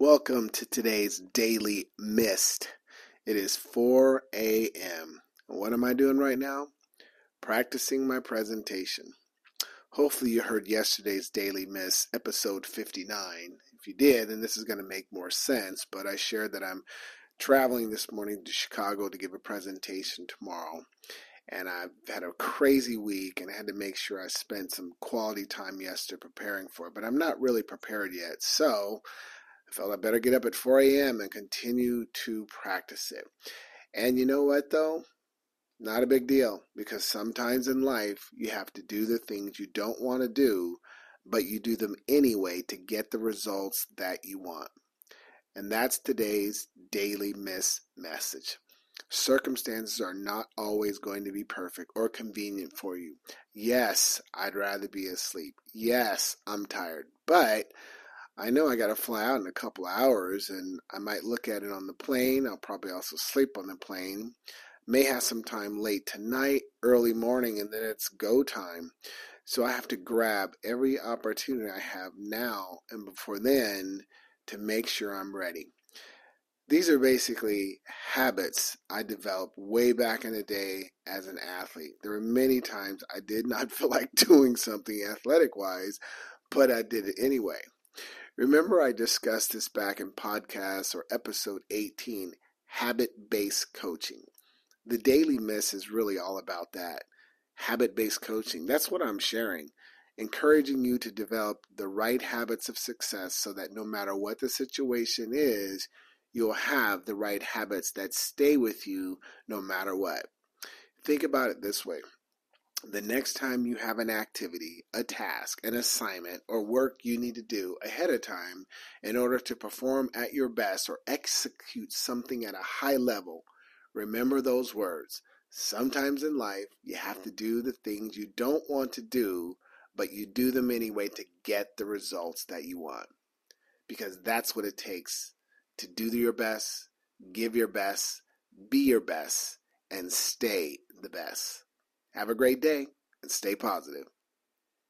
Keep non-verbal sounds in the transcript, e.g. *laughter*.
Welcome to today's daily mist. It is 4 a.m. What am I doing right now? Practicing my presentation. Hopefully, you heard yesterday's daily mist, episode 59. If you did, then this is going to make more sense, but I shared that I'm traveling this morning to Chicago to give a presentation tomorrow. And I've had a crazy week and I had to make sure I spent some quality time yesterday preparing for it, but I'm not really prepared yet. So, I felt I better get up at 4 a.m. and continue to practice it. And you know what, though? Not a big deal because sometimes in life you have to do the things you don't want to do, but you do them anyway to get the results that you want. And that's today's daily miss message. Circumstances are not always going to be perfect or convenient for you. Yes, I'd rather be asleep. Yes, I'm tired. But I know I got to fly out in a couple hours and I might look at it on the plane. I'll probably also sleep on the plane. May have some time late tonight, early morning, and then it's go time. So I have to grab every opportunity I have now and before then to make sure I'm ready. These are basically habits I developed way back in the day as an athlete. There were many times I did not *laughs* feel like doing something athletic wise, but I did it anyway. Remember, I discussed this back in podcast or episode 18 habit based coaching. The daily miss is really all about that habit based coaching. That's what I'm sharing, encouraging you to develop the right habits of success so that no matter what the situation is, you'll have the right habits that stay with you no matter what. Think about it this way the next time you have an activity, a task, an assignment, or work you need to do ahead of time in order to perform at your best or execute something at a high level, remember those words. Sometimes in life, you have mm-hmm. to do the things you don't want to do, but you do them anyway to get the results that you want. Because that's what it takes to do your best, give your best, be your best, and stay the best. Have a great day and stay positive.